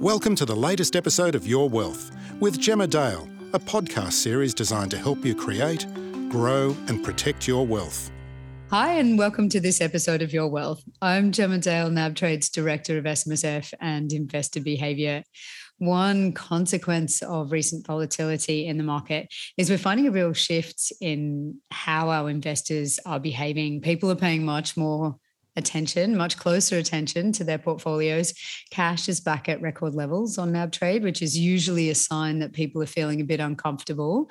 Welcome to the latest episode of Your Wealth with Gemma Dale, a podcast series designed to help you create, grow, and protect your wealth. Hi, and welcome to this episode of Your Wealth. I'm Gemma Dale, NabTrade's Director of SMSF and Investor Behavior. One consequence of recent volatility in the market is we're finding a real shift in how our investors are behaving. People are paying much more attention, much closer attention to their portfolios. Cash is back at record levels on NAB trade, which is usually a sign that people are feeling a bit uncomfortable.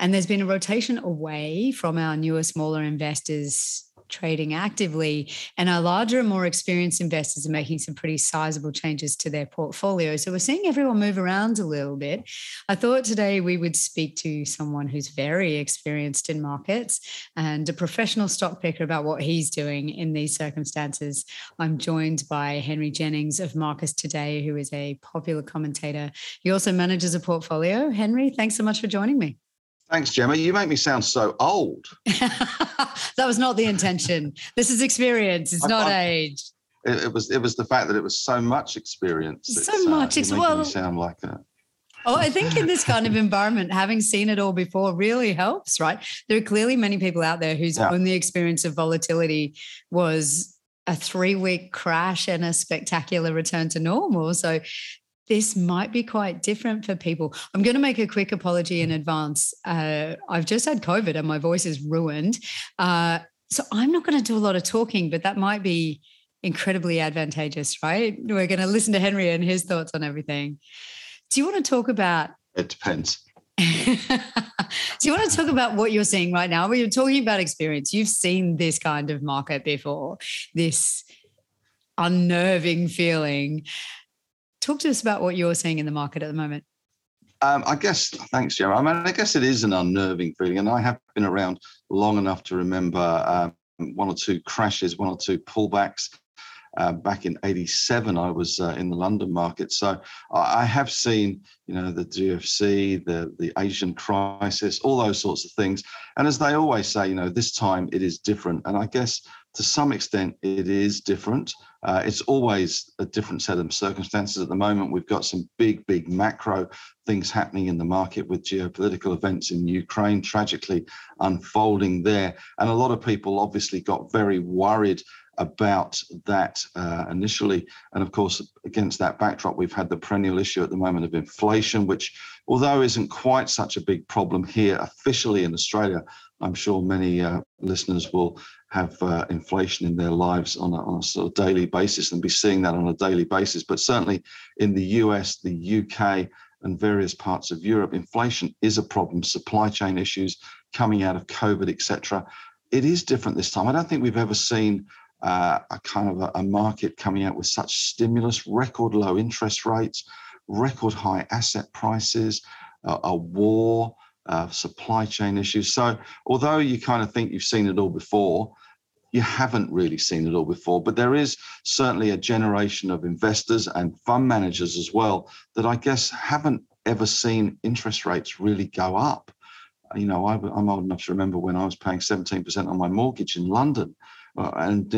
And there's been a rotation away from our newer, smaller investors trading actively. And our larger and more experienced investors are making some pretty sizable changes to their portfolio. So we're seeing everyone move around a little bit. I thought today we would speak to someone who's very experienced in markets and a professional stock picker about what he's doing in these circumstances. I'm joined by Henry Jennings of Marcus Today, who is a popular commentator. He also manages a portfolio. Henry, thanks so much for joining me. Thanks, Gemma. You make me sound so old. that was not the intention. This is experience. It's I, not I, age. It, it, was. It was the fact that it was so much experience. So much. Uh, it's well. sound like that. Oh, I think in this kind of environment, having seen it all before really helps, right? There are clearly many people out there whose yeah. only experience of volatility was a three week crash and a spectacular return to normal. So this might be quite different for people. I'm going to make a quick apology in advance. Uh, I've just had COVID and my voice is ruined. Uh, so I'm not going to do a lot of talking, but that might be incredibly advantageous, right? We're going to listen to Henry and his thoughts on everything. Do you want to talk about? It depends. do you want to talk about what you're seeing right now? We're talking about experience. You've seen this kind of market before, this unnerving feeling. Talk to us about what you're seeing in the market at the moment. Um, I guess, thanks, Joe. I mean, I guess it is an unnerving feeling, and I have been around long enough to remember um, one or two crashes, one or two pullbacks. Uh, back in '87, I was uh, in the London market, so I have seen, you know, the GFC, the the Asian crisis, all those sorts of things. And as they always say, you know, this time it is different. And I guess to some extent it is different. Uh, it's always a different set of circumstances at the moment. We've got some big, big macro things happening in the market with geopolitical events in Ukraine tragically unfolding there. And a lot of people obviously got very worried about that uh, initially. And of course, against that backdrop, we've had the perennial issue at the moment of inflation, which, although isn't quite such a big problem here officially in Australia, I'm sure many uh, listeners will have uh, inflation in their lives on a, on a sort of daily basis and be seeing that on a daily basis. But certainly in the US, the UK, and various parts of Europe, inflation is a problem. Supply chain issues coming out of COVID, etc. It is different this time. I don't think we've ever seen uh, a kind of a, a market coming out with such stimulus, record low interest rates, record high asset prices, uh, a war. Uh, supply chain issues. So, although you kind of think you've seen it all before, you haven't really seen it all before. But there is certainly a generation of investors and fund managers as well that I guess haven't ever seen interest rates really go up. You know, I, am old enough to remember when I was paying 17% on my mortgage in London. Uh, and,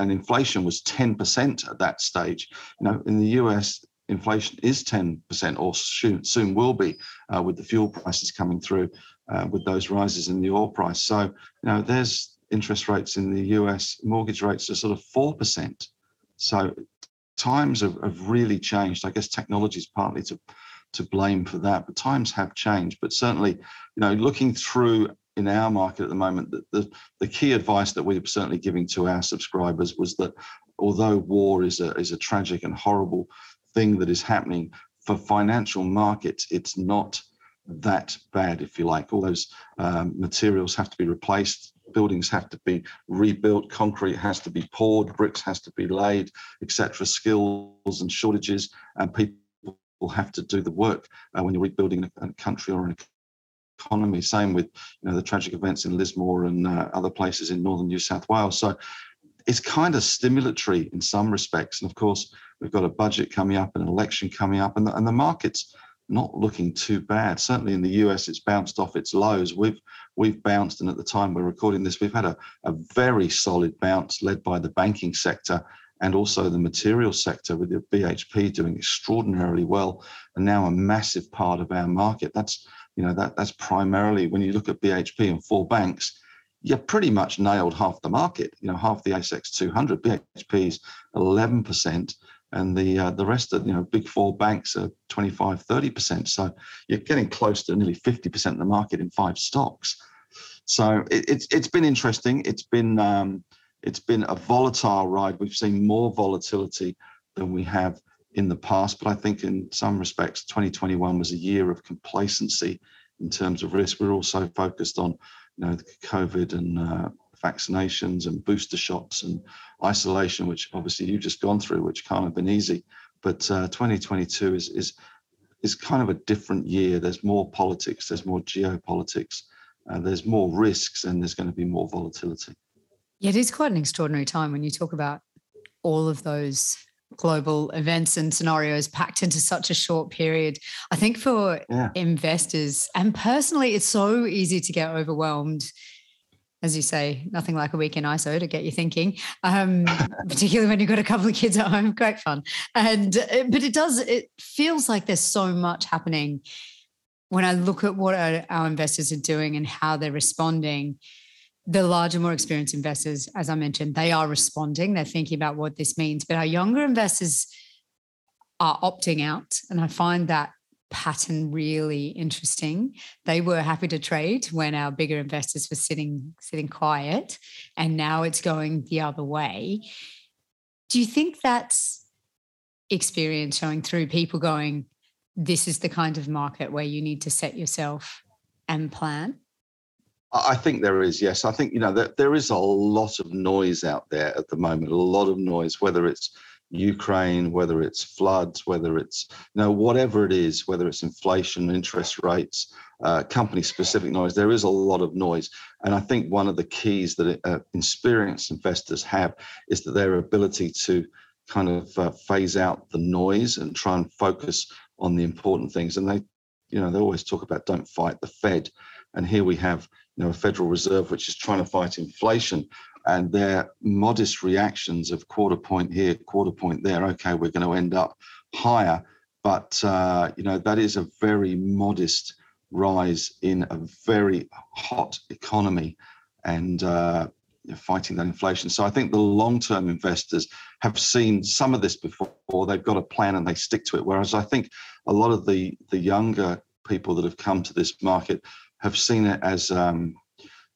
and inflation was 10% at that stage. You know, in the US, inflation is 10% or soon, soon will be uh, with the fuel prices coming through uh, with those rises in the oil price. So, you know, there's interest rates in the US, mortgage rates are sort of 4%. So times have, have really changed. I guess technology is partly to, to blame for that, but times have changed. But certainly, you know, looking through in our market at the moment, the, the, the key advice that we are certainly giving to our subscribers was that although war is a, is a tragic and horrible thing that is happening for financial markets, it's not that bad, if you like. All those um, materials have to be replaced buildings have to be rebuilt, concrete has to be poured, bricks has to be laid, etc. Skills and shortages, and people will have to do the work uh, when you're rebuilding a, country or an economy. Same with you know the tragic events in Lismore and uh, other places in northern New South Wales. So it's kind of stimulatory in some respects, and of course we've got a budget coming up, an election coming up, and the, and the markets not looking too bad. Certainly in the US, it's bounced off its lows. We've we've bounced, and at the time we're recording this, we've had a, a very solid bounce led by the banking sector and also the material sector with the BHP doing extraordinarily well and now a massive part of our market. That's you know that that's primarily when you look at BHP and four banks, you pretty much nailed half the market. You know, half the ASX 200. BHP is 11 percent, and the uh, the rest of you know big four banks are 25, 30 percent. So you're getting close to nearly 50 percent of the market in five stocks. So it, it's it's been interesting. It's been um, it's been a volatile ride. We've seen more volatility than we have in the past, but I think in some respects, 2021 was a year of complacency in terms of risk. We're also focused on, you know, the COVID and uh, vaccinations and booster shots and isolation, which obviously you've just gone through, which can't have been easy. But uh, 2022 is is is kind of a different year. There's more politics, there's more geopolitics, uh, there's more risks, and there's going to be more volatility. Yeah, it is quite an extraordinary time when you talk about all of those global events and scenarios packed into such a short period. I think for yeah. investors and personally, it's so easy to get overwhelmed. As you say, nothing like a week in ISO to get you thinking, um, particularly when you've got a couple of kids at home. Great fun. And, uh, but it does, it feels like there's so much happening. When I look at what our, our investors are doing and how they're responding, the larger, more experienced investors, as I mentioned, they are responding. They're thinking about what this means. But our younger investors are opting out. And I find that pattern really interesting. They were happy to trade when our bigger investors were sitting sitting quiet, and now it's going the other way. Do you think that's experience showing through people going, this is the kind of market where you need to set yourself and plan? I think there is, yes. I think, you know, that there is a lot of noise out there at the moment, a lot of noise, whether it's Ukraine, whether it's floods, whether it's, you know, whatever it is, whether it's inflation, interest rates, uh, company specific noise, there is a lot of noise. And I think one of the keys that uh, experienced investors have is that their ability to kind of uh, phase out the noise and try and focus on the important things. And they, you know, they always talk about don't fight the Fed. And here we have you know, a Federal Reserve which is trying to fight inflation, and their modest reactions of quarter point here, quarter point there. Okay, we're going to end up higher, but uh, you know that is a very modest rise in a very hot economy, and uh, fighting that inflation. So I think the long-term investors have seen some of this before. They've got a plan and they stick to it. Whereas I think a lot of the the younger people that have come to this market have seen it as um,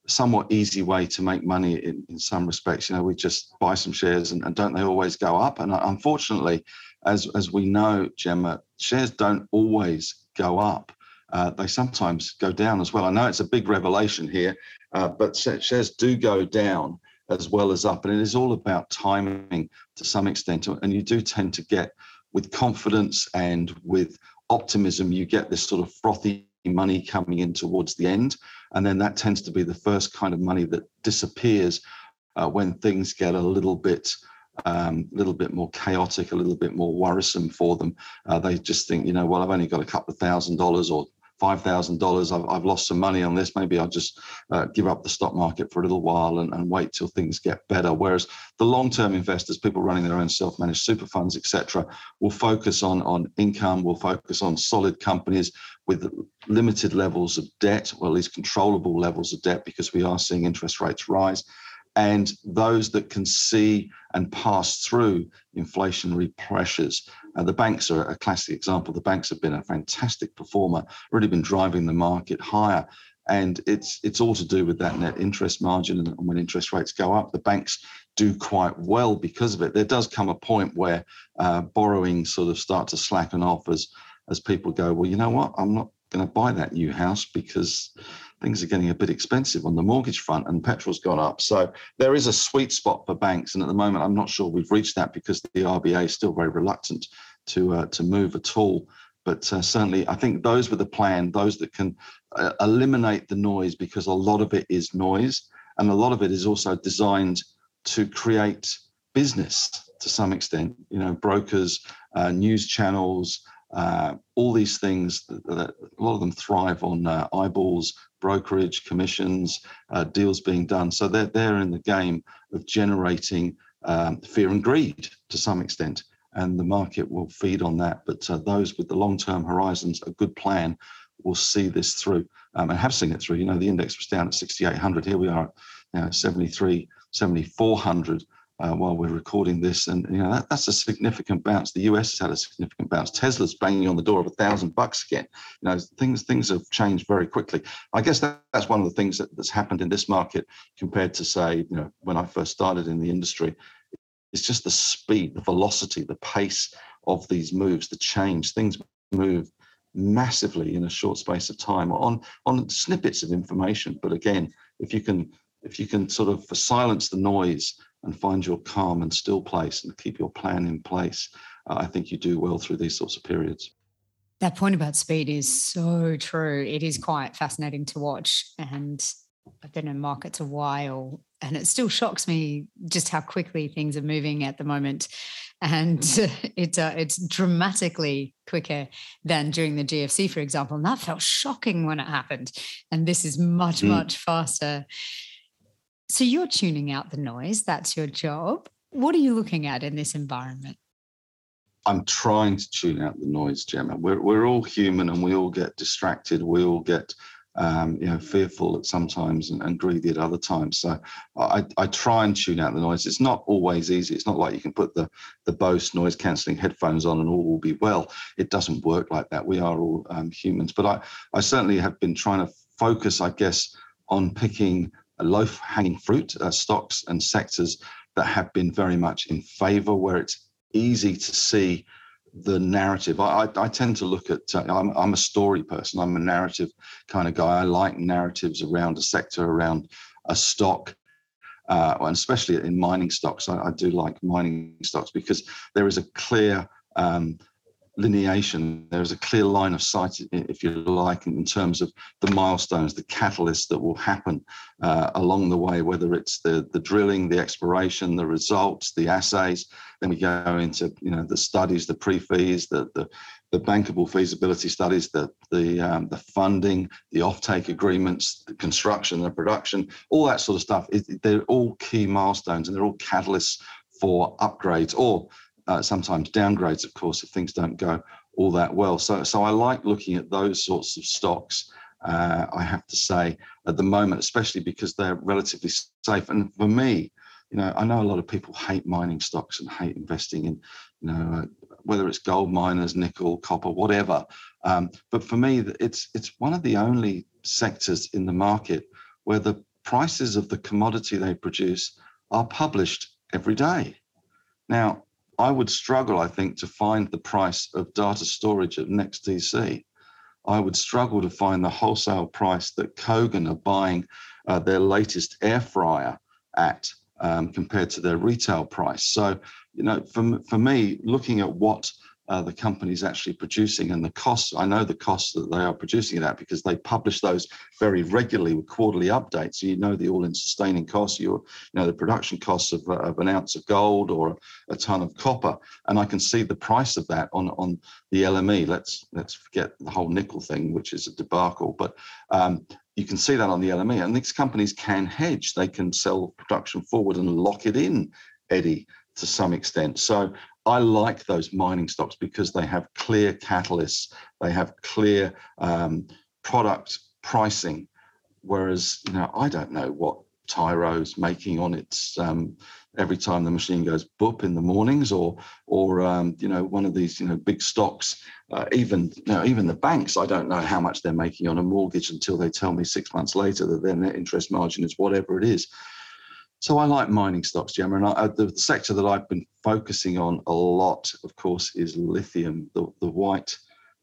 somewhat easy way to make money in, in some respects. You know, we just buy some shares and, and don't they always go up? And uh, unfortunately, as, as we know, Gemma, shares don't always go up. Uh, they sometimes go down as well. I know it's a big revelation here, uh, but shares do go down as well as up. And it is all about timing to some extent. And you do tend to get, with confidence and with optimism, you get this sort of frothy money coming in towards the end. And then that tends to be the first kind of money that disappears uh, when things get a little bit a um, little bit more chaotic, a little bit more worrisome for them. Uh, they just think, you know, well, I've only got a couple of thousand dollars or five thousand dollars. I've I've lost some money on this. Maybe I'll just uh, give up the stock market for a little while and, and wait till things get better. Whereas the long-term investors, people running their own self-managed super funds, etc., will focus on on income. Will focus on solid companies with limited levels of debt, or at least controllable levels of debt, because we are seeing interest rates rise and those that can see and pass through inflationary pressures. Uh, the banks are a classic example. The banks have been a fantastic performer, really been driving the market higher. And it's it's all to do with that net interest margin. And when interest rates go up, the banks do quite well because of it. There does come a point where uh, borrowing sort of start to slacken off as as people go, well, you know what, I'm not going to buy that new house because things are getting a bit expensive on the mortgage front and petrol's gone up. So there is a sweet spot for banks. And at the moment, I'm not sure we've reached that because the RBA is still very reluctant to, uh, to move at all. But uh, certainly, I think those with a plan, those that can uh, eliminate the noise because a lot of it is noise and a lot of it is also designed to create business to some extent. You know, brokers, uh, news channels, uh, all these things, that, that, a lot of them thrive on uh, eyeballs, brokerage, commissions, uh, deals being done. So they're, they're in the game of generating um, fear and greed to some extent, and the market will feed on that. But uh, those with the long-term horizons, a good plan, will see this through um, and have seen it through. You know, the index was down at 6,800. Here we are, know, 73, 7,400 uh, while we're recording this, and you know that, that's a significant bounce. The US has had a significant bounce. Tesla's banging on the door of a thousand bucks again. You know things things have changed very quickly. I guess that, that's one of the things that, that's happened in this market compared to say you know when I first started in the industry. It's just the speed, the velocity, the pace of these moves, the change. Things move massively in a short space of time on on snippets of information. But again, if you can if you can sort of silence the noise and find your calm and still place and keep your plan in place, uh, I think you do well through these sorts of periods. That point about speed is so true. It is quite fascinating to watch. And I've been in markets a while and it still shocks me just how quickly things are moving at the moment. And it, uh, it's dramatically quicker than during the GFC, for example. And that felt shocking when it happened. And this is much, mm. much faster. So you're tuning out the noise. That's your job. What are you looking at in this environment? I'm trying to tune out the noise, Gemma. We're, we're all human and we all get distracted. We all get um, you know, fearful at sometimes and, and, greedy at other times. So I, I try and tune out the noise. It's not always easy. It's not like you can put the the Bose noise cancelling headphones on and all will be well. It doesn't work like that. We are all um, humans. But I, I certainly have been trying to focus, I guess, on picking low hanging fruit uh, stocks and sectors that have been very much in favor, where it's easy to see the narrative. I, I, I tend to look at, uh, I'm, I'm a story person, I'm a narrative kind of guy. I like narratives around a sector, around a stock. Uh, and especially in mining stocks, I, I, do like mining stocks because there is a clear um, lineation. There's a clear line of sight, if you like, in terms of the milestones, the catalysts that will happen uh, along the way, whether it's the, the drilling, the exploration, the results, the assays. Then we go into you know the studies, the pre-feas, the, the the bankable feasibility studies, the the um, the funding, the offtake agreements, the construction, the production, all that sort of stuff. It, they're all key milestones, and they're all catalysts for upgrades or uh, sometimes downgrades, of course, if things don't go all that well. So, so I like looking at those sorts of stocks. Uh, I have to say at the moment, especially because they're relatively safe. And for me, you know, I know a lot of people hate mining stocks and hate investing in, you know, uh, whether it's gold miners, nickel, copper, whatever. Um, but for me, it's it's one of the only sectors in the market where the prices of the commodity they produce are published every day. Now, I would struggle, I think, to find the price of data storage at NextDC. I would struggle to find the wholesale price that Kogan are buying uh, their latest air fryer at um, compared to their retail price. So, you know, for, for me, looking at what uh, the company's actually producing and the costs. I know the costs that they are producing it at because they publish those very regularly with quarterly updates. So you know the all-in sustaining costs, you know the production costs of, uh, of an ounce of gold or a, ton of copper, and I can see the price of that on on the LME. Let's let's forget the whole nickel thing, which is a debacle, but um, you can see that on the LME. And these companies can hedge; they can sell production forward and lock it in, Eddie to some extent. So I like those mining stocks because they have clear catalysts, they have clear um, product pricing. Whereas, you know, I don't know what Tyro's making on its um, every time the machine goes boop in the mornings, or or um, you know one of these you know big stocks. Uh, even you know, even the banks, I don't know how much they're making on a mortgage until they tell me six months later that their net interest margin is whatever it is. So I like mining stocks, Gemma, and I, the sector that I've been focusing on a lot, of course, is lithium, the, the white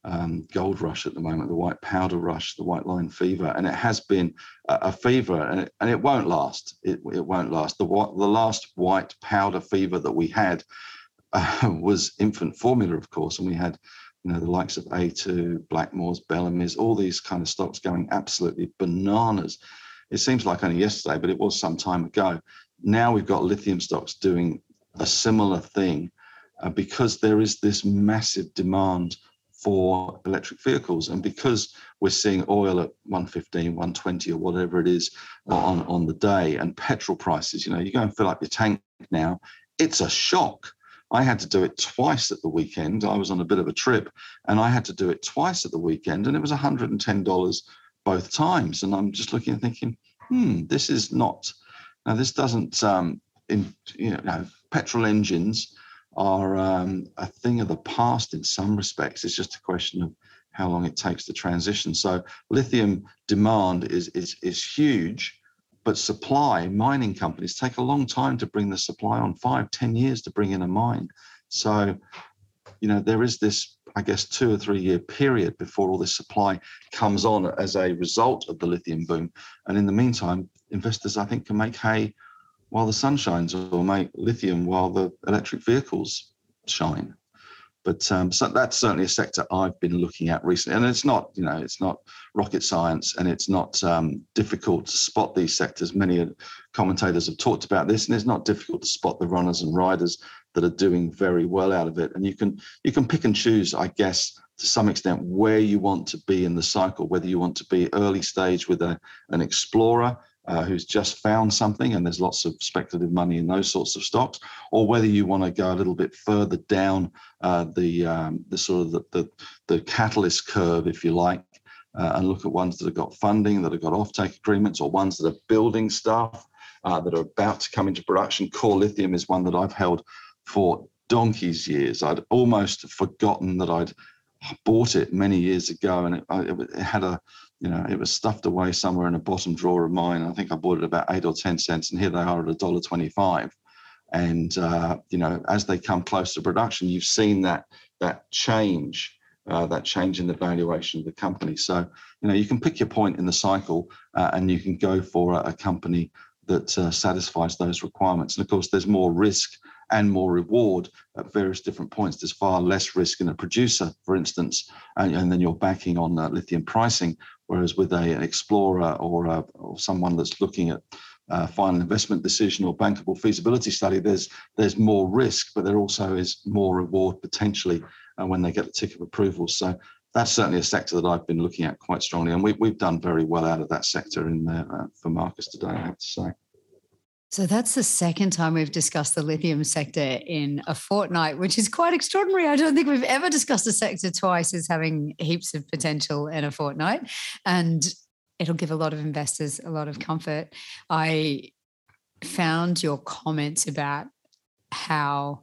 um, gold rush at the moment, the white powder rush, the white line fever, and it has been a, a fever, and it, and it won't last. It, it won't last. The the last white powder fever that we had uh, was infant formula, of course, and we had you know the likes of A2, Blackmores, Bellamy's, all these kind of stocks going absolutely bananas it seems like only yesterday, but it was some time ago. Now we've got lithium stocks doing a similar thing uh, because there is this massive demand for electric vehicles. And because we're seeing oil at 115, 120 or whatever it is on, on the day and petrol prices, you know, you go and fill up your tank now, it's a shock. I had to do it twice at the weekend. I was on a bit of a trip and I had to do it twice at the weekend and it was $110 both times. And I'm just looking and thinking, hmm, this is not, now this doesn't, um, in, you know, petrol engines are um, a thing of the past in some respects. It's just a question of how long it takes to transition. So lithium demand is, is, is huge but supply, mining companies take a long time to bring the supply on, five, ten years to bring in a mine. So, you know, there is this, I guess, two or three year period before all this supply comes on as a result of the lithium boom. And in the meantime, investors, I think, can make hay while the sun shines or make lithium while the electric vehicles shine. But um, so that's certainly a sector I've been looking at recently, and it's not, you know, it's not rocket science, and it's not um, difficult to spot these sectors. Many commentators have talked about this, and it's not difficult to spot the runners and riders that are doing very well out of it. And you can you can pick and choose, I guess, to some extent, where you want to be in the cycle. Whether you want to be early stage with a an explorer uh, who's just found something and there's lots of speculative money in those sorts of stocks, or whether you want to go a little bit further down uh, the um, the sort of the, the, the catalyst curve, if you like, uh, and look at ones that have got funding, that have got offtake agreements, or ones that are building stuff uh, that are about to come into production. Core Lithium is one that I've held for donkey's years. I'd almost forgotten that I'd bought it many years ago, and it, it had a you know, it was stuffed away somewhere in a bottom drawer of mine. I think I bought it about eight or 10 cents, and here they are at a dollar 25. And, uh, you know, as they come close to production, you've seen that, that change, uh, that change in the valuation of the company. So, you know, you can pick your point in the cycle uh, and you can go for a, a company that uh, satisfies those requirements. And of course, there's more risk and more reward at various different points. There's far less risk in a producer, for instance, and, and then you're backing on uh, lithium pricing. Whereas with a, an explorer or, a, or someone that's looking at uh, final investment decision or bankable feasibility study, there's there's more risk, but there also is more reward potentially uh, when they get the tick of approval. So that's certainly a sector that I've been looking at quite strongly, and we, we've done very well out of that sector in there uh, for Marcus today, I have to say. So that's the second time we've discussed the lithium sector in a fortnight, which is quite extraordinary. I don't think we've ever discussed a sector twice as having heaps of potential in a fortnight. And it'll give a lot of investors a lot of comfort. I found your comments about how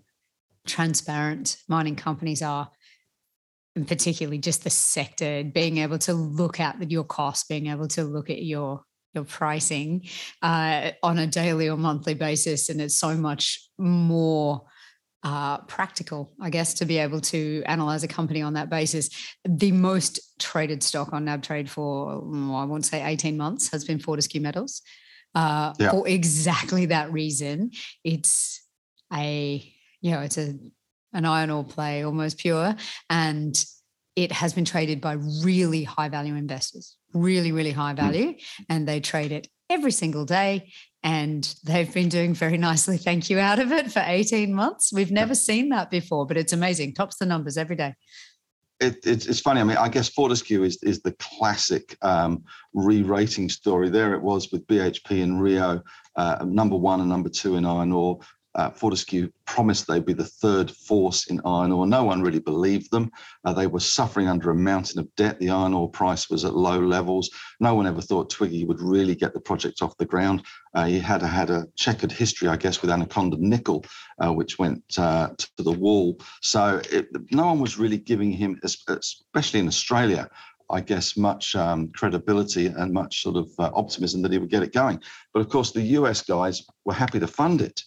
transparent mining companies are and particularly just the sector being able to look at your costs being able to look at your your pricing uh, on a daily or monthly basis. And it's so much more uh, practical, I guess, to be able to analyze a company on that basis. The most traded stock on NabTrade for, well, I won't say 18 months has been Fortescue Metals. Uh, yeah. For exactly that reason, it's a, you know, it's a an iron ore play, almost pure, and it has been traded by really high value investors really, really high mm. value, and they trade it every single day. And they've been doing very nicely, thank you, out of it for 18 months. We've never seen that before, but it's amazing. Tops the numbers every day. It, it's, it's funny. I mean, I guess Fortescue is is the classic um, re-rating story. There it was with BHP and Rio, uh, number one and number two in iron ore uh, Fortescue promised they'd be the third force in iron ore. No one really believed them. Uh, they were suffering under a mountain of debt. The iron ore price was at low levels. No one ever thought Twiggy would really get the project off the ground. Uh, he had had a checkered history, I guess, with Anaconda Nickel, uh, which went uh, to the wall. So it, no one was really giving him, especially in Australia, I guess, much um, credibility and much sort of uh, optimism that he would get it going. But of course, the US guys were happy to fund it.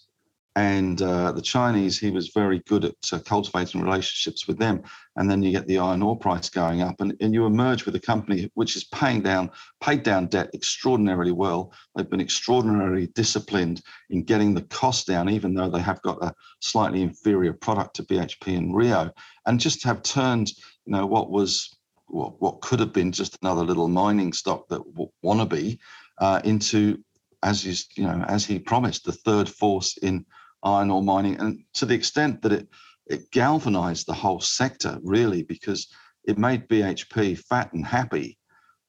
And uh, the Chinese, he was very good at uh, cultivating relationships with them. And then you get the iron ore price going up, and, and you emerge with a company which is paying down, paid down debt extraordinarily well. They've been extraordinarily disciplined in getting the cost down, even though they have got a slightly inferior product to BHP and Rio, and just have turned, you know, what was what, what could have been just another little mining stock that wannabe uh, into, as you, you know, as he promised, the third force in iron ore mining, and to the extent that it it galvanized the whole sector really because it made BHP fat and happy.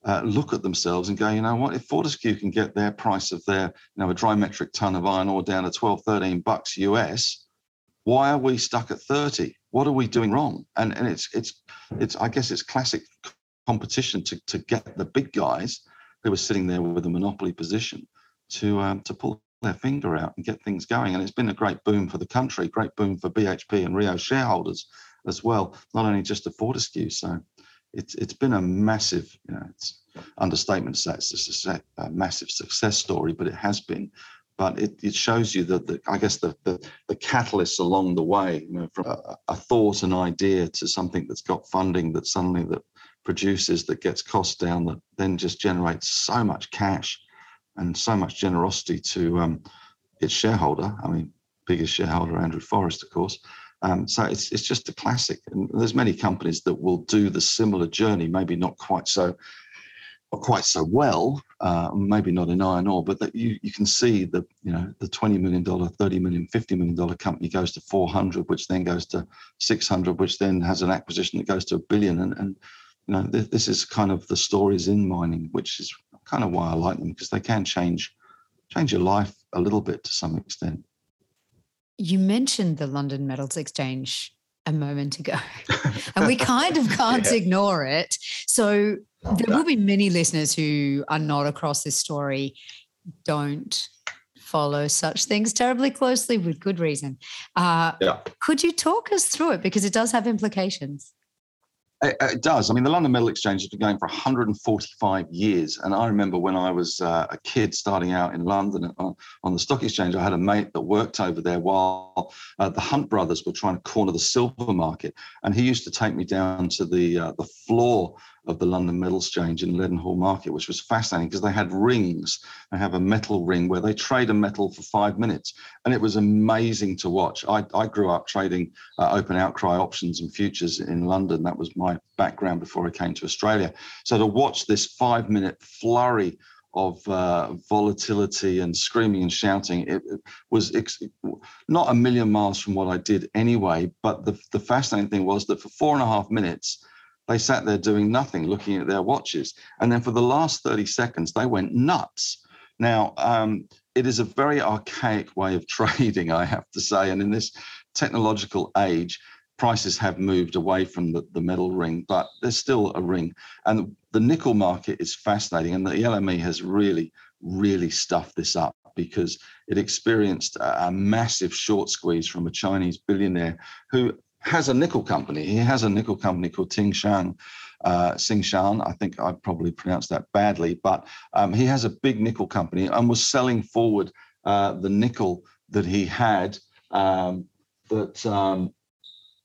Uh, look at themselves and go, you know what? If Fortescue can get their price of their, you know, a dry metric ton of iron ore down to 12, 13 bucks US, why are we stuck at 30? What are we doing wrong? And and it's it's it's I guess it's classic competition to to get the big guys who are sitting there with a monopoly position to um, to pull their finger out and get things going. And it's been a great boom for the country, great boom for BHP and Rio shareholders as well, not only just to Fortescue. So it's it's been a massive, you know, it's understatement to say it's a, a massive success story, but it has been. But it, it shows you that the, I guess the, the the catalysts along the way, you know, from a, a thought, an idea to something that's got funding that suddenly that produces that gets costs down that then just generates so much cash and so much generosity to um, its shareholder. I mean, biggest shareholder Andrew Forrest, of course. Um, so it's it's just a classic, and there's many companies that will do the similar journey, maybe not quite so not quite so well, uh, maybe not in iron ore, but that you you can see the you know the 20 million dollar, 30 million, 50 million dollar company goes to 400, which then goes to 600, which then has an acquisition that goes to a billion, and and you know th- this is kind of the stories in mining, which is kind of why I like them because they can change change your life a little bit to some extent. You mentioned the London Metals Exchange a moment ago, and we kind of can't yeah. ignore it. So there will be many listeners who are not across this story, don't follow such things terribly closely with good reason. Uh, yeah. Could you talk us through it because it does have implications? It, it, does. I mean, the London Metal Exchange has been going for 145 years. And I remember when I was uh, a kid starting out in London on, on, the stock exchange, I had a mate that worked over there while uh, the Hunt brothers were trying to corner the silver market. And he used to take me down to the, uh, the floor of the London Metal Exchange in Leadenhall Market, which was fascinating because they had rings. They have a metal ring where they trade a metal for five minutes. And it was amazing to watch. I, I grew up trading uh, open outcry options and futures in London. That was my background before I came to Australia. So to watch this five minute flurry of uh, volatility and screaming and shouting. It, it was ex- not a million miles from what I did anyway. But the, the fascinating thing was that for four and a half minutes, they sat there doing nothing, looking at their watches. And then for the last 30 seconds, they went nuts. Now, um, it is a very archaic way of trading, I have to say. And in this technological age, prices have moved away from the, the metal ring, but there's still a ring. And the nickel market is fascinating. And the LME has really, really stuffed this up because it experienced a, a massive short squeeze from a Chinese billionaire who has a nickel company. He has a nickel company called Tsingshan. Uh, Tsingshan, I think I probably pronounced that badly, but um, he has a big nickel company and was selling forward uh, the nickel that he had um, that um,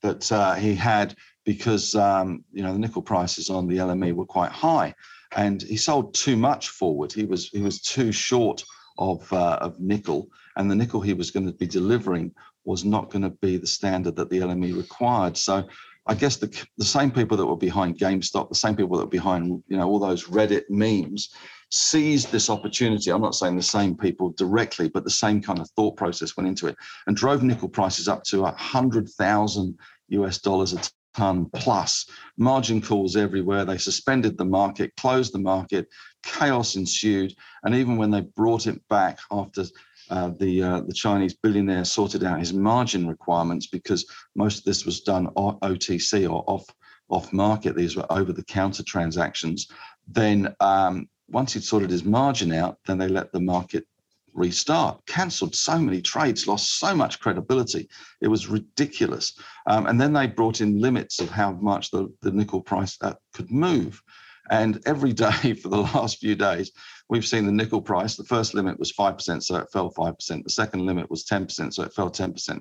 that uh, he had because um, you know the nickel prices on the LME were quite high, and he sold too much forward. He was he was too short of uh, of nickel, and the nickel he was going to be delivering was not going to be the standard that the LME required. So I guess the, the same people that were behind GameStop, the same people that were behind, you know, all those Reddit memes seized this opportunity. I'm not saying the same people directly, but the same kind of thought process went into it and drove nickel prices up to hundred thousand US dollars a ton plus. Margin calls everywhere. They suspended the market, closed the market, chaos ensued. And even when they brought it back after uh, the uh, the Chinese billionaire sorted out his margin requirements because most of this was done OTC or off off market. These were over the counter transactions. Then um, once he'd sorted his margin out, then they let the market restart. Cancelled so many trades, lost so much credibility. It was ridiculous. Um, and then they brought in limits of how much the, the nickel price uh, could move. And every day for the last few days, we've seen the nickel price. The first limit was 5%, so it fell 5%. The second limit was 10%, so it fell 10%.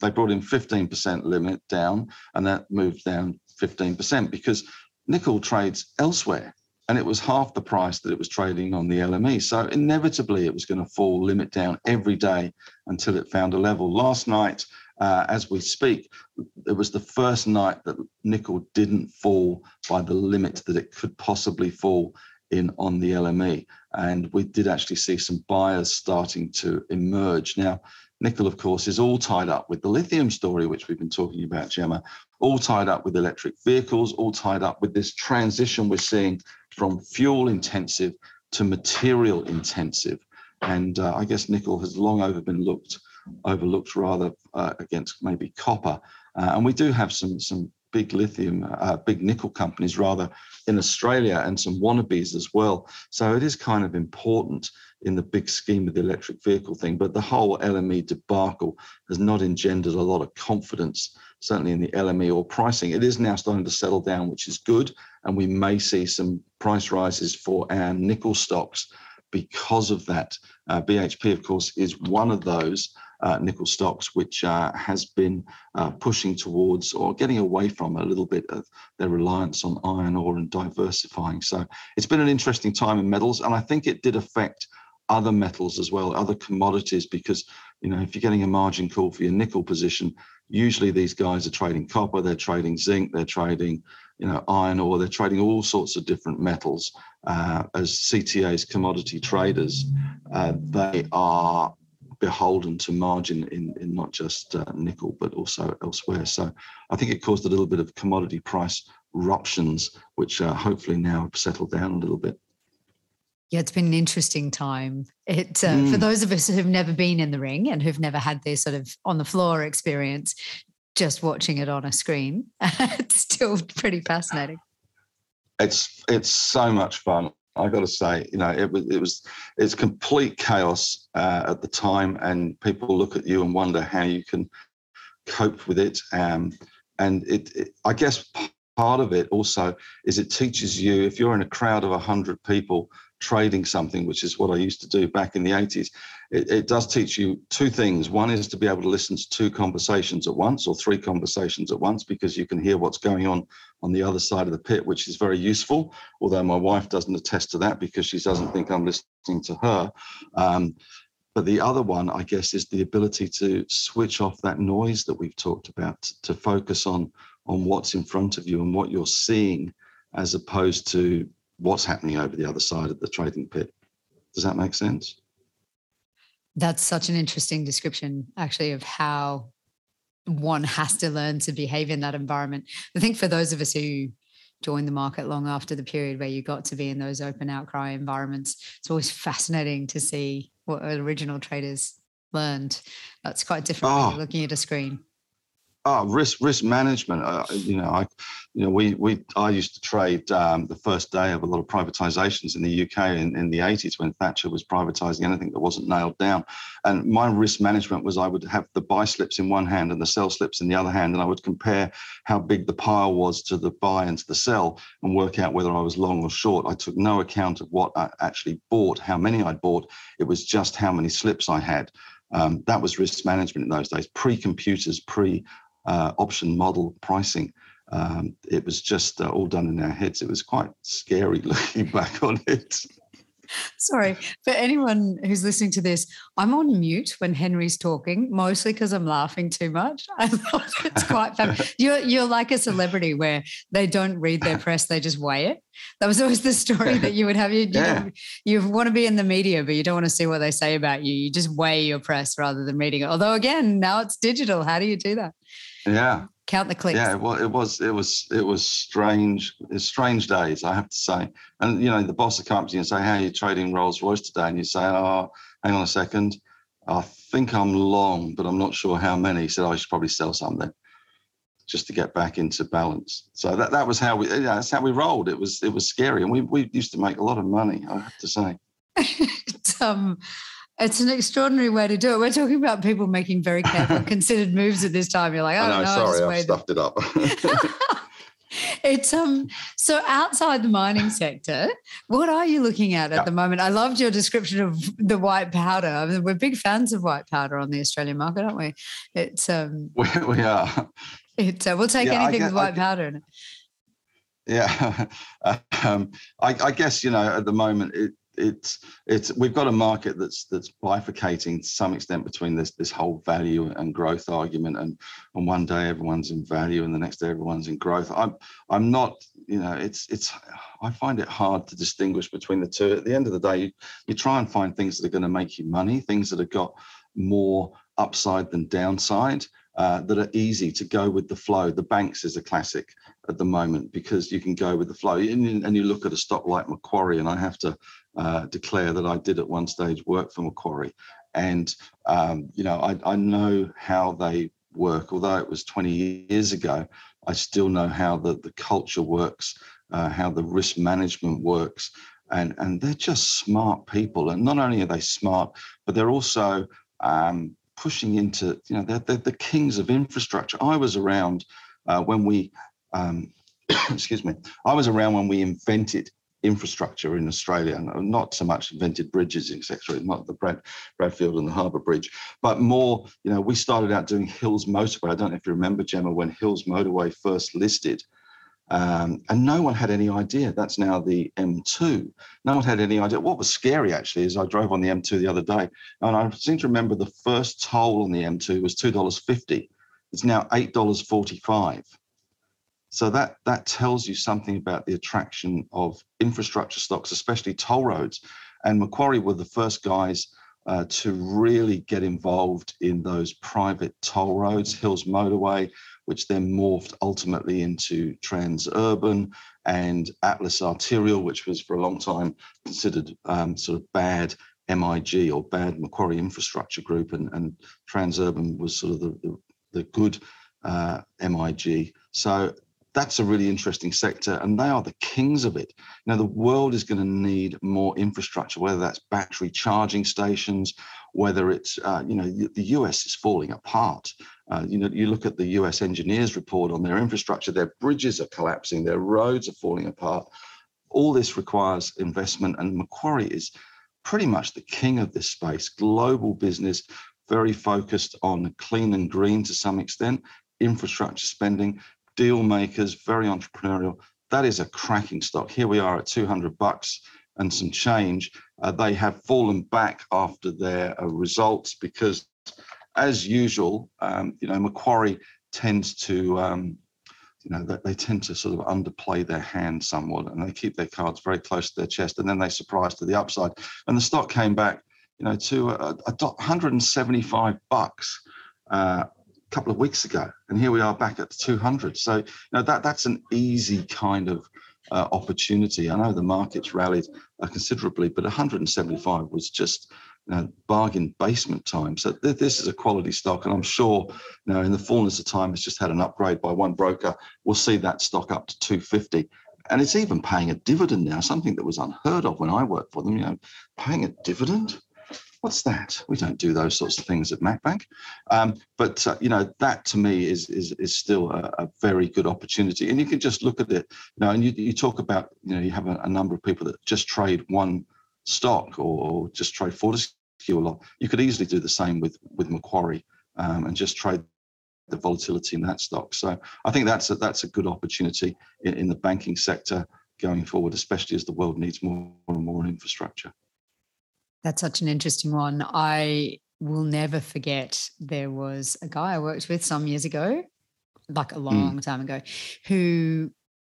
They brought in 15% limit down, and that moved down 15% because nickel trades elsewhere. And it was half the price that it was trading on the LME. So inevitably, it was going to fall limit down every day until it found a level. Last night, uh, as we speak, it was the first night that nickel didn't fall by the limit that it could possibly fall in on the LME. And we did actually see some buyers starting to emerge. Now, nickel, of course, is all tied up with the lithium story, which we've been talking about, Gemma, all tied up with electric vehicles, all tied up with this transition we're seeing from fuel intensive to material intensive. And uh, I guess nickel has long over been looked overlooked rather uh, against maybe copper. Uh, and we do have some some big lithium, uh, big nickel companies rather in Australia and some wannabes as well. So it is kind of important in the big scheme of the electric vehicle thing. But the whole LME debacle has not engendered a lot of confidence, certainly in the LME or pricing. It is now starting to settle down, which is good. And we may see some price rises for our nickel stocks because of that. Uh, BHP, of course, is one of those uh, nickel stocks, which uh, has been uh, pushing towards or getting away from a little bit of their reliance on iron ore and diversifying. So it's been an interesting time in metals, and I think it did affect other metals as well, other commodities, because you know if you're getting a margin call for your nickel position, usually these guys are trading copper, they're trading zinc, they're trading you know iron ore, they're trading all sorts of different metals. Uh, as CTA's commodity traders, uh, they are beholden to margin in, in not just uh, nickel but also elsewhere. So I think it caused a little bit of commodity price ruptions, which uh, hopefully now have settled down a little bit. Yeah, it's been an interesting time. It uh, mm. for those of us who've never been in the ring and who've never had this sort of on the floor experience, just watching it on a screen, it's still pretty fascinating. It's it's so much fun. I got to say, you know, it was it was it's complete chaos uh, at the time, and people look at you and wonder how you can cope with it. Um, and it, it, I guess, part of it also is it teaches you if you're in a crowd of hundred people trading something, which is what I used to do back in the 80s, it, it, does teach you two things. One is to be able to listen to two conversations at once or three conversations at once because you can hear what's going on on the other side of the pit, which is very useful. Although my wife doesn't attest to that because she doesn't think I'm listening to her. Um, but the other one, I guess, is the ability to switch off that noise that we've talked about, to focus on on what's in front of you and what you're seeing, as opposed to what's happening over the other side of the trading pit. Does that make sense? That's such an interesting description, actually, of how one has to learn to behave in that environment. I think for those of us who joined the market long after the period where you got to be in those open outcry environments, it's always fascinating to see what original traders learned. That's quite different oh. looking at a screen. Oh, risk risk management. Uh, you know, I, you know, we we I used to trade um, the first day of a lot of privatizations in the UK in, in the 80s when Thatcher was privatizing anything that wasn't nailed down. And my risk management was I would have the buy slips in one hand and the sell slips in the other hand, and I would compare how big the pile was to the buy and to the sell, and work out whether I was long or short. I took no account of what I actually bought, how many I bought. It was just how many slips I had. Um, that was risk management in those days, pre-computers, pre uh, option model pricing. Um, it was just uh, all done in our heads. It was quite scary looking back on it. Sorry, for anyone who's listening to this, I'm on mute when Henry's talking, mostly because I'm laughing too much. I thought it's quite fun. You're you're like a celebrity where they don't read their press, they just weigh it. That was always the story that you would have. You yeah. you, you want to be in the media, but you don't want to see what they say about you. You just weigh your press rather than reading it. Although again, now it's digital. How do you do that? Yeah. Count the clicks. Yeah, well, it was it was it was strange. It's strange days, I have to say. And you know, the boss of the company and say, "How are you trading Rolls Royce today?" And you say, "Oh, hang on a second, I think I'm long, but I'm not sure how many." He said, oh, "I should probably sell something." just to get back into balance. So that, that was how we yeah, that's how we rolled. It was it was scary, and we we used to make a lot of money. I have to say. um, it's an extraordinary way to do it. We're talking about people making very careful, considered moves at this time. You're like, I, don't know. Sorry, I stuffed it up. it's um so outside the mining sector what are you looking at at yeah. the moment i loved your description of the white powder I mean, we're big fans of white powder on the australian market aren't we it's um we, we are it's uh, we'll take yeah, anything guess, with white I, powder in it yeah um, I, I, guess you know at the moment it, it's it's we've got a market that's that's bifurcating to some extent between this this whole value and growth argument and on one day everyone's in value and the next day everyone's in growth. I'm i'm not you know it's it's i find it hard to distinguish between the two. At the end of the day you, you try and find things that are going to make you money things that have got more upside than downside uh, that are easy to go with the flow. The banks is a classic at the moment because you can go with the flow. And, and you look at a stock like Macquarie, and I have to uh, declare that I did at one stage work for Macquarie. And, um, you know, I, I know how they work. Although it was 20 years ago, I still know how the, the culture works, uh, how the risk management works. And, and they're just smart people. And not only are they smart, but they're also um, pushing into, you know, they're, they're, the kings of infrastructure. I was around uh, when we, um, excuse me, I was around when we invented infrastructure in Australia, not so much invented bridges, etc., not the Brad, Bradfield and the Harbour Bridge, but more, you know, we started out doing Hills Motorway. I don't know if you remember, Gemma, when Hills Motorway first listed. Um, and no one had any idea. That's now the M2. No one had any idea. What was scary actually is I drove on the M2 the other day, and I seem to remember the first toll on the M2 was two dollars fifty. It's now eight dollars forty-five. So that that tells you something about the attraction of infrastructure stocks, especially toll roads. And Macquarie were the first guys uh, to really get involved in those private toll roads, Hills Motorway, which then morphed ultimately into Transurban and Atlas Arterial, which was for a long time considered um, sort of bad MIG or bad Macquarie Infrastructure Group, and, and Transurban was sort of the, the, the good uh, MIG. So that's a really interesting sector and they are the kings of it now the world is going to need more infrastructure whether that's battery charging stations whether it's uh, you know the us is falling apart uh, you know you look at the us engineers report on their infrastructure their bridges are collapsing their roads are falling apart all this requires investment and macquarie is pretty much the king of this space global business very focused on clean and green to some extent infrastructure spending deal makers, very entrepreneurial. That is a cracking stock. Here we are at 200 bucks and some change. Uh, they have fallen back after their uh, results because, as usual, um, you know, Macquarie tends to, um, you know, they, they tend to sort of underplay their hand somewhat and they keep their cards very close to their chest and then they surprise to the upside. And the stock came back, you know, to a, a 175 bucks. Uh, couple of weeks ago, and here we are back at 200. So you know that that's an easy kind of uh, opportunity. I know the market's rallied uh, considerably, but 175 was just know, bargain basement time. So th- this is a quality stock, and I'm sure you know in the fullness of time, it's just had an upgrade by one broker. We'll see that stock up to 250. And it's even paying a dividend now, something that was unheard of when I worked for them. You know, paying a dividend what's that? We don't do those sorts of things at MacBank. Um, but uh, you know that to me is is is still a, a, very good opportunity, and you can just look at it. You know, and you, you talk about you know you have a, a number of people that just trade one stock or, or just trade Fortescue a lot. You could easily do the same with with Macquarie um, and just trade the volatility in that stock. So I think that's a, that's a good opportunity in, in the banking sector going forward, especially as the world needs more and more infrastructure. That's such an interesting one. I will never forget there was a guy I worked with some years ago, like a hmm. long mm. time ago, who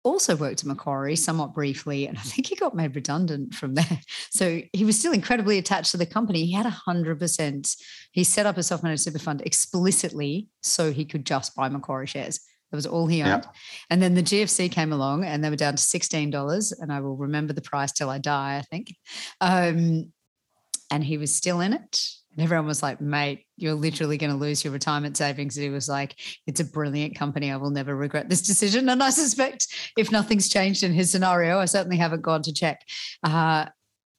also worked at Macquarie somewhat briefly, and I think he got made redundant from there. So he was still incredibly attached to the company. He had a hundred percent. He set up a self-managed super fund explicitly so he could just buy Macquarie shares. That was all he owned. And then the GFC came along, and they were down to sixteen dollars, and I will remember the price till I die. I think. Um, and he was still in it. And everyone was like, mate, you're literally going to lose your retirement savings. He was like, it's a brilliant company. I will never regret this decision. And I suspect if nothing's changed in his scenario, I certainly haven't gone to check. Uh,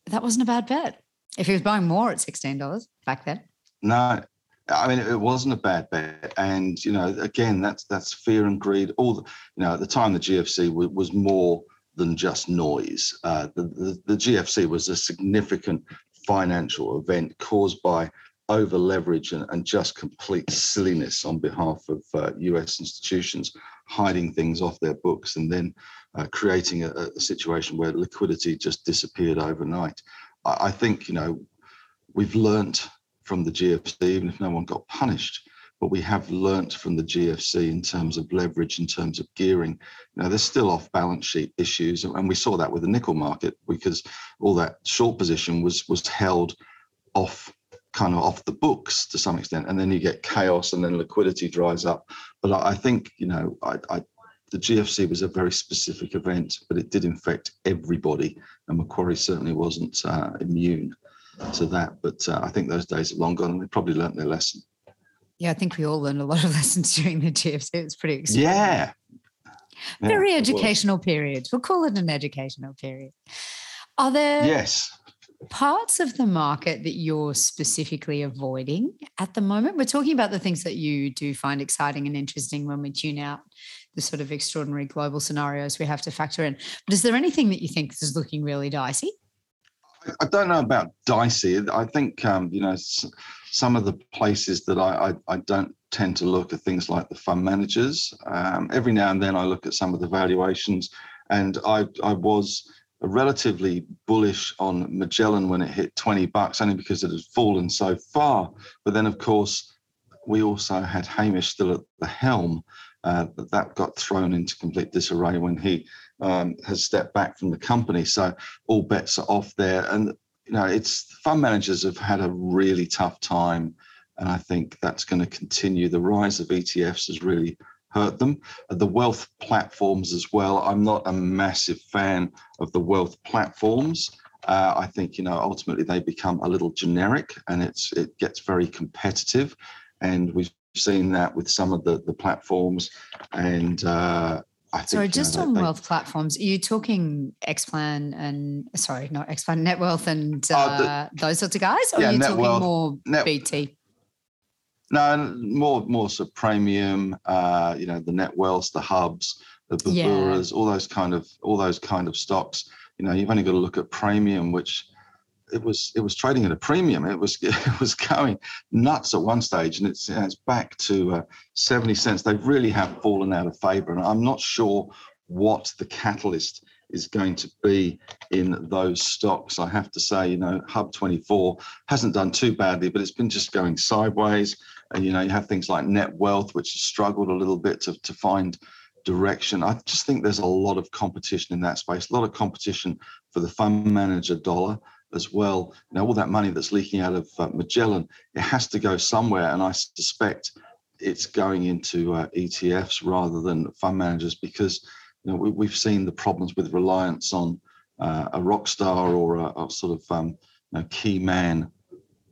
that wasn't a bad bet. If he was buying more at $16 back then. No, I mean, it wasn't a bad bet, and you know, again, that's that's fear and greed. All the, you know, at the time, the GFC was, was more than just noise. Uh, the, the, the GFC was a significant financial event caused by over leverage and, and, just complete silliness on behalf of uh, US institutions, hiding things off their books and then uh, creating a, a, situation where liquidity just disappeared overnight. I, I, think, you know, we've learnt from the GFC, even if no one got punished, but we have learnt from the GFC in terms of leverage, in terms of gearing. Now, there's still off balance sheet issues, and we saw that with the nickel market because all that short position was was held off kind of off the books to some extent, and then you get chaos, and then liquidity dries up. But I, think you know, I, I the GFC was a very specific event, but it did infect everybody, and Macquarie certainly wasn't uh, immune. to that. But uh, I think those days are long gone, and they probably learnt their lesson. Yeah, I think we all learned a lot of lessons during the GFC. It's pretty exciting. Yeah. yeah Very educational period. We'll call it an educational period. Are there yes parts of the market that you're specifically avoiding at the moment? We're talking about the things that you do find exciting and interesting when we tune out the sort of extraordinary global scenarios we have to factor in. But is there anything that you think is looking really dicey? I don't know about dicey. I think um, you know some of the places that I, I, I, don't tend to look at things like the fund managers. Um, every now and then I look at some of the valuations, and I I was relatively bullish on Magellan when it hit 20 bucks, only because it had fallen so far. But then, of course, we also had Hamish still at the helm. Uh, that got thrown into complete disarray when he um, has stepped back from the company. So all bets are off there. And you know, it's fund managers have had a really tough time, and I think that's going to continue. The rise of ETFs has really hurt them. The wealth platforms as well. I'm not a massive fan of the wealth platforms. Uh, I think you know ultimately they become a little generic, and it's it gets very competitive, and we've seen that with some of the the platforms, and uh, I sorry, just know, on they, wealth platforms, are you talking Xplan and sorry, not Xplan, Netwealth and uh, uh, the, those sorts of guys, or yeah, are you talking wealth, more net, BT? No, more more sort of Praemium, uh, you know, the Net Netwealths, the hubs, the Baburas, yeah. all those kind of all those kind of stocks. You know, you've only got to look at premium, which it was it was trading at a Praemium. It was it was going nuts at one stage, and it's it's back to uh, seventy cents. They really have fallen out of favour, and I'm not sure what the catalyst is going to be in those stocks. I have to say, you know, Hub 24 hasn't done too badly, but it's been just going sideways. And you know, you have things like Netwealth, which has struggled a little bit to to find direction. I just think there's a lot of competition in that space, a lot of competition for the fund manager dollar as well. Know, all that money that's leaking out of uh, Magellan, it has to go somewhere, and I suspect it's going into uh, ETFs rather than fund managers because you know we, have seen the problems with reliance on uh, a rock star or a, a sort of um, you know, key man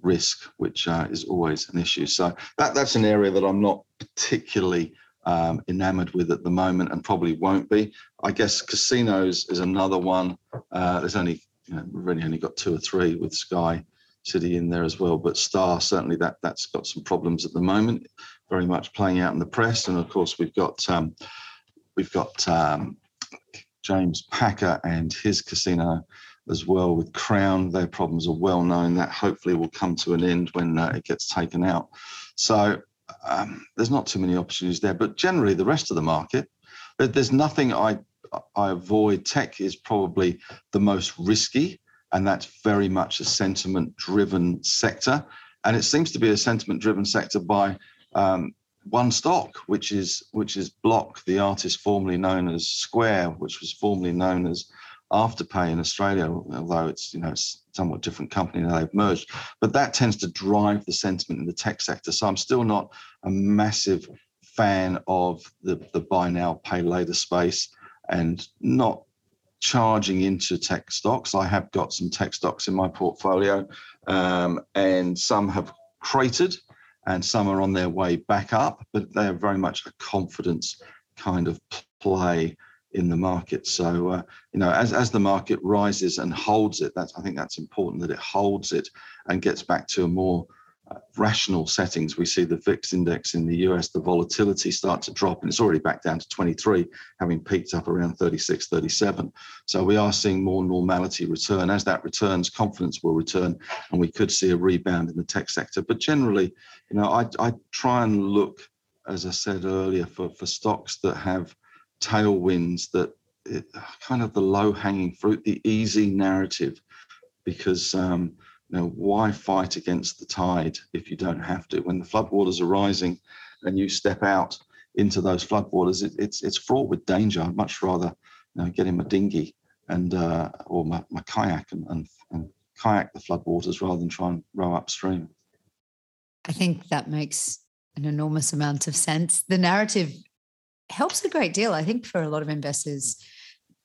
risk, which uh, is always an issue. So that that's an area that I'm not particularly um, enamored with at the moment, and probably won't be. I guess casinos is another one. Uh, there's only you know, we've really only got two or three with Sky City in there as well. But Star certainly that that's got some problems at the moment, very much playing out in the press. And of course we've got um, we've got um, James Packer and his casino as well with Crown. Their problems are well known. That hopefully will come to an end when uh, it gets taken out. So um, there's not too many opportunities there. But generally, the rest of the market, there's nothing I I avoid. Tech is probably the most risky, and that's very much a sentiment driven sector. And it seems to be a sentiment driven sector by um, one stock, which is which is Block, the artist formerly known as Square, which was formerly known as Afterpay in Australia, although it's you know it's somewhat different company now they've merged. But that tends to drive the sentiment in the tech sector. So I'm still not a massive fan of the the buy now pay later space and not charging into tech stocks. I have got some tech stocks in my portfolio, um, and some have cratered and some are on their way back up, but they are very much a confidence kind of play in the market. So, uh, you know, as, as the market rises and holds it, that's I think that's important that it holds it and gets back to a more rational settings, we see the VIX index in the US, the volatility start to drop, and it's already back down to 23, having peaked up around 36, 37. So we are seeing more normality return. As that returns, confidence will return, and we could see a rebound in the tech sector. But generally, you know, I, I try and look, as I said earlier, for, for stocks that have tailwinds that it, kind of the low hanging fruit, the easy narrative, because um, you know, why fight against the tide if you don't have to? When the floodwaters are rising and you step out into those floodwaters, it, it's it's fraught with danger. I'd much rather you know, get in my dinghy and uh, or my, my kayak and, and, and kayak the floodwaters rather than try and row upstream. I think that makes an enormous amount of sense. The narrative helps a great deal. I think for a lot of investors,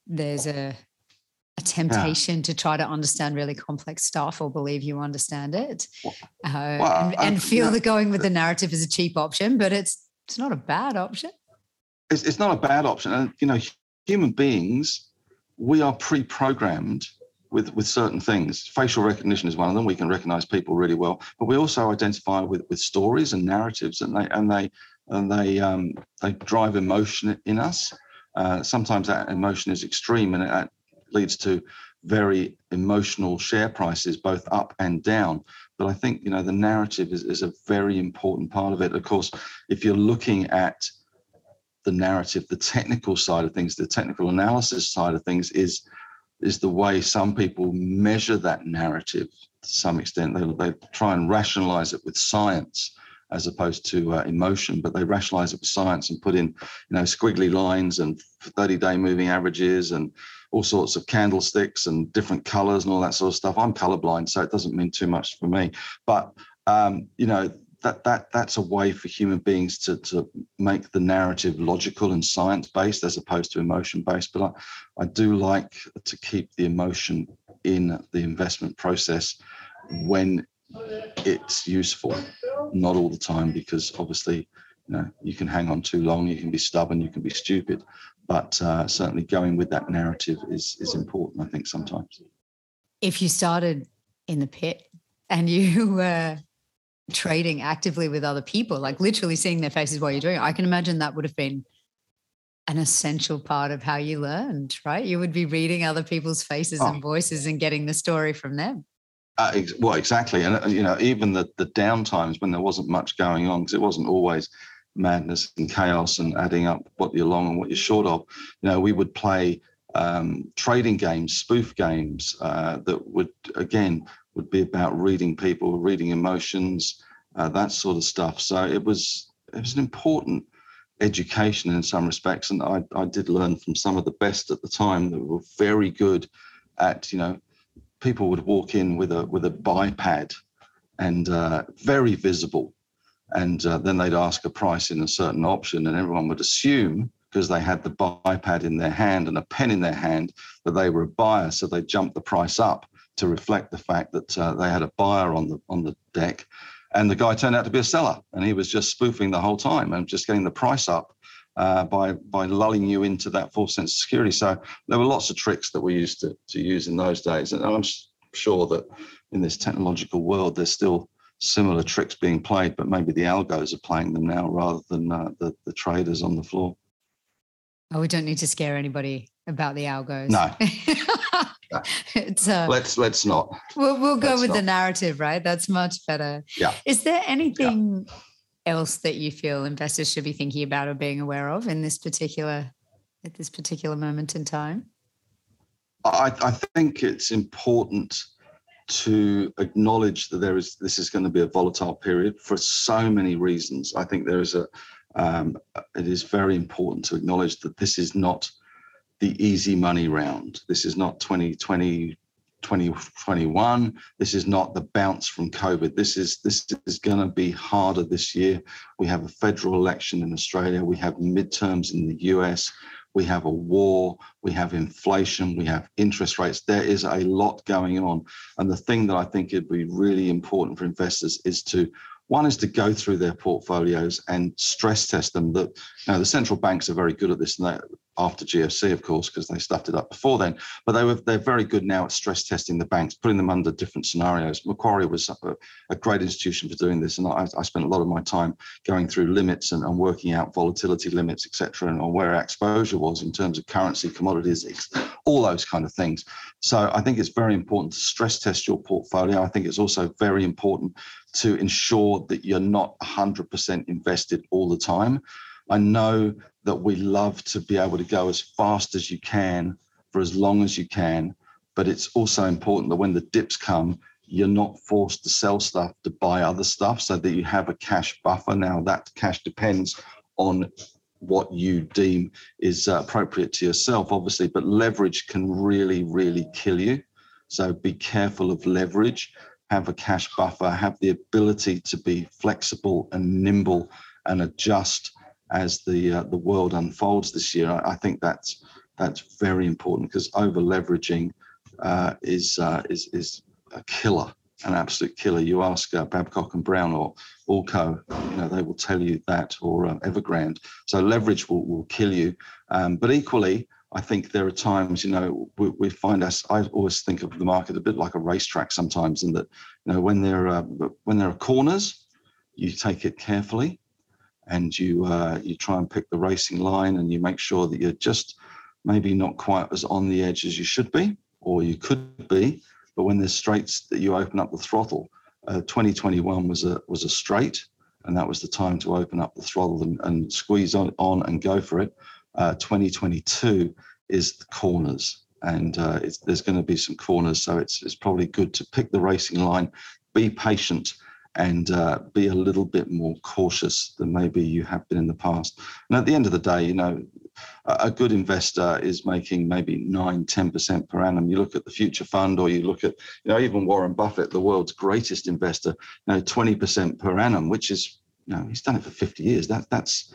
there's a a temptation yeah. to try to understand really complex stuff or believe you understand it uh, well, and, and, feel that going with the narrative is a cheap option but it's it's not a bad option. It's, it's not a bad option. And you know human beings we are pre-programmed with with certain things. Facial recognition is one of them. We can recognize people really well but we also identify with with stories and narratives and they and they and they um, they drive emotion in us. Uh, sometimes that emotion is extreme and it, leads to very emotional share prices, both up and down. But I think you know the narrative is, is a very important part of it. Of course, if you're looking at the narrative, the technical side of things, the technical analysis side of things is is the way some people measure that narrative to some extent. They, they try and rationalize it with science as opposed to uh, emotion, but they rationalize it with science and put in, you know, squiggly lines and 30-day moving averages and all sorts of candlesticks and different colors and all that sort of stuff. I'm colorblind, so it doesn't mean too much for me. But um, you know, that that that's a way for human beings to to make the narrative logical and science based as opposed to emotion based. But I, I do like to keep the emotion in the investment process when it's useful, not all the time, because obviously, you know, you can hang on too long, you can be stubborn, you can be stupid but uh, certainly going with that narrative is is important. I think sometimes. If you started in the pit and you were trading actively with other people, like literally seeing their faces while you're doing it, I can imagine that would have been an essential part of how you learned, right? You would be reading other people's faces oh. and voices and getting the story from them. Uh, ex- well, exactly, and uh, you know, even the the down times when there wasn't much going on, because it wasn't always madness and chaos and adding up what you're long and what you're short of. You know, we would play um, trading games, spoof games uh, that would again would be about reading people, reading emotions, uh, that sort of stuff. So it was it was an important education in some respects, and I, I did learn from some of the best at the time that were very good at you know people would walk in with a with a buy pad and uh, very visible. And uh, then they'd ask a price in a certain option, and everyone would assume because they had the buy pad in their hand and a pen in their hand that they were a buyer, so they jumped the price up to reflect the fact that uh, they had a buyer on the on the deck, and the guy turned out to be a seller, and he was just spoofing the whole time and just getting the price up. Uh, by by lulling you into that false sense of security, so there were lots of tricks that we used to to use in those days, and I'm sure that in this technological world, there's still similar tricks being played, but maybe the algos are playing them now rather than uh, the, the traders on the floor. Oh, we don't need to scare anybody about the algos. No. no. it's uh, let's let's not. We'll we'll go let's with not. the narrative, right? That's much better. Yeah. Is there anything yeah. Else that you feel investors should be thinking about or being aware of in this particular at this particular moment in time? I, I think it's important to acknowledge that there is this is going to be a volatile period for so many reasons. I think there is a um, it is very important to acknowledge that this is not the easy money round. This is not 2020, 2021. This is not the bounce from COVID. This is this is going to be harder this year. We have a federal election in Australia. We have midterms in the US we have a war, we have inflation, we have interest rates. There is a lot going on. And the thing that I think would be really important for investors is to one is to go through their portfolios and stress test them. That now the central banks are very good at this, and after GFC, of course, because they stuffed it up before then. But they were they're very good now at stress testing the banks, putting them under different scenarios. Macquarie was a, a great institution for doing this, and I, I, spent a lot of my time going through limits and, and working out volatility limits, etc., and on where our exposure was in terms of currency, commodities, all those kind of things. So I think it's very important to stress test your portfolio. I think it's also very important to ensure that you're not 100% invested all the time. I know that we love to be able to go as fast as you can for as long as you can, but it's also important that when the dips come, you're not forced to sell stuff to buy other stuff so that you have a cash buffer. Now, that cash depends on what you deem is uh, appropriate to yourself, obviously, but leverage can really, really kill you. So be careful of leverage, have a cash buffer, have the ability to be flexible and nimble and adjust as the uh, the world unfolds this year. I, I, think that's that's very important because over leveraging uh, is, uh, is is a killer, an absolute killer. You ask uh, Babcock and Brown or Allco, you know, they will tell you that, or um, Evergrande. So leverage will, will kill you. Um, but equally, I think there are times, you know, we, we, find us. I always think of the market a bit like a racetrack sometimes, in that, you know, when there are when there are corners, you take it carefully, and you uh, you try and pick the racing line, and you make sure that you're just maybe not quite as on the edge as you should be, or you could be. But when there's straights, that you open up the throttle. Uh, 2021 was a was a straight, and that was the time to open up the throttle and, and squeeze on, on and go for it. Uh, 2022 is the corners, and uh, there's going to be some corners, so it's it's probably good to pick the racing line, be patient, and uh, be a little bit more cautious than maybe you have been in the past. And at the end of the day, you know, a good investor is making maybe 9 10% per annum. You look at the future fund or you look at you know even warren buffett the world's greatest investor you know 20% per annum which is you know he's done it for 50 years. That that's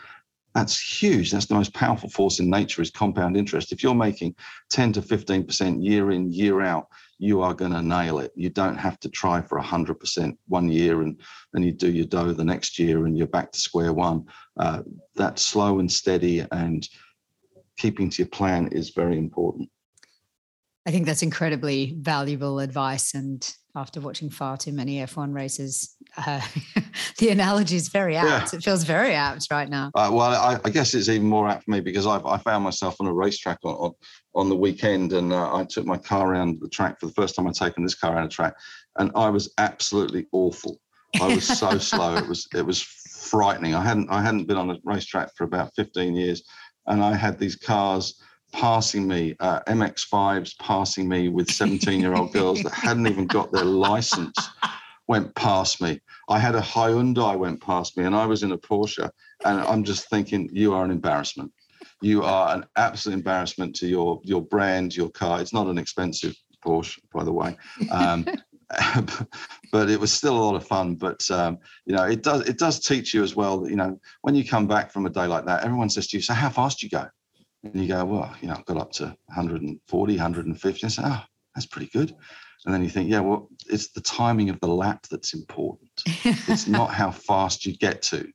that's huge. That's the most powerful force in nature is compound interest. If you're making 10 to 15% year in year out you are going to nail it you don't have to try for 100% one year and then you do your dough the next year and you're back to square one uh, that slow and steady and keeping to your plan is very important. I think that's incredibly valuable advice. And after watching far too many F1 races, uh, the analogy is very apt. Yeah. It feels very apt right now. Uh, well, I, I, guess it's even more apt for me because I've, I found myself on a racetrack on, on, on the weekend and uh, I took my car around the track for the first time I'd taken this car around a track and I was absolutely awful. I was so slow. It was it was frightening. I hadn't I hadn't been on a racetrack for about 15 years and I had these cars passing me, uh, MX5s passing me with 17 year old girls that hadn't even got their license went past me. I had a Hyundai went past me and I was in a Porsche and I'm just thinking, you are an embarrassment. You are an absolute embarrassment to your, your brand, your car. It's not an expensive Porsche, by the way. Um, but it was still a lot of fun. But um, you know, it does it does teach you as well that you know when you come back from a day like that, everyone says to you, "So how fast do you go?" And you go, "Well, you know, I've got up to 140, 150." And say, "Oh, that's pretty good." And then you think, "Yeah, well, it's the timing of the lap that's important. it's not how fast you get to."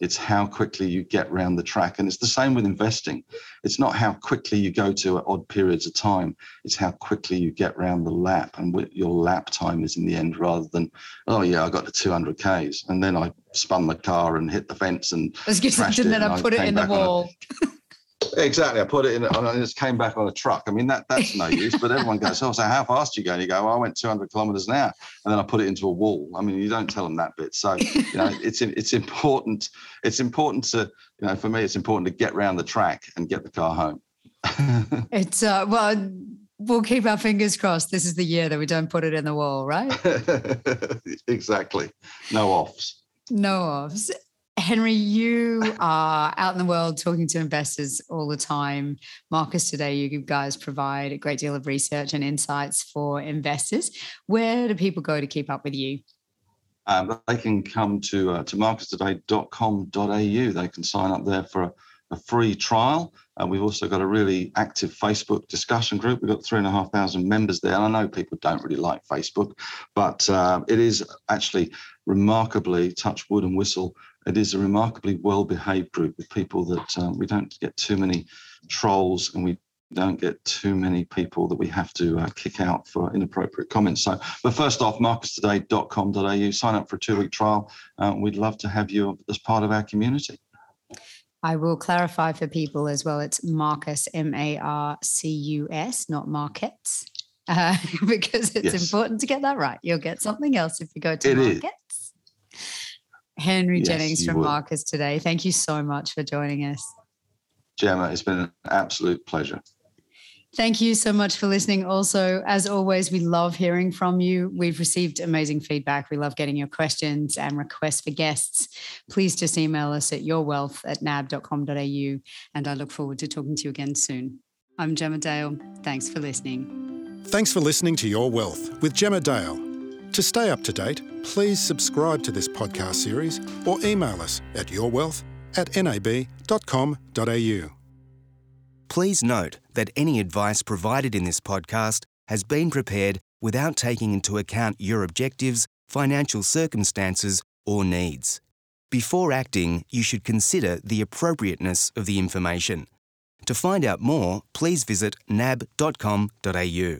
It's how quickly you get around the track. And it's the same with investing. It's not how quickly you go to at odd periods of time. It's how quickly you get around the lap and what your lap time is in the end rather than, oh, yeah, I got to 200 Ks. And then I spun the car and hit the fence and. I was and then I put it in the wall. Exactly. I put it in and it just came back on a truck. I mean, that that's no use. But everyone goes, oh, so how fast are you going? You go, well, I went 200 kilometers an hour, and then I put it into a wall. I mean, you don't tell them that bit. So you know, it's it's important. It's important to you know, for me, it's important to get around the track and get the car home. it's uh, well. We'll keep our fingers crossed. This is the year that we don't put it in the wall, right? exactly. No offs. No offs. Henry, you are out in the world talking to investors all the time. Marcus, today you guys provide a great deal of research and insights for investors. Where do people go to keep up with you? Um, they can come to uh, to. They can sign up there for a, a free trial. Uh, we've also got a really active Facebook discussion group. We've got three and a half thousand members there. And I know people don't really like Facebook, but uh, it is actually remarkably touch wood and whistle it is a remarkably well behaved group of people that um, we don't get too many trolls and we don't get too many people that we have to uh, kick out for inappropriate comments. So, but first off, marcustoday.com.au, sign up for a two week trial. Uh, we'd love to have you as part of our community. I will clarify for people as well. It's Marcus, M A R C U S, not markets, uh, because it's yes. important to get that right. You'll get something else if you go to it markets. Is. Henry yes, Jennings from Marcus today. Thank you so much for joining us. Gemma, it's been an absolute pleasure. Thank you so much for listening. Also, as always, we love hearing from you. We've received amazing feedback. We love getting your questions and requests for guests. Please just email us at yourwealth at nab.com.au. And I look forward to talking to you again soon. I'm Gemma Dale. Thanks for listening. Thanks for listening to Your Wealth with Gemma Dale. To stay up to date, please subscribe to this podcast series or email us at yourwealth at nab.com.au. Please note that any advice provided in this podcast has been prepared without taking into account your objectives, financial circumstances, or needs. Before acting, you should consider the appropriateness of the information. To find out more, please visit nab.com.au.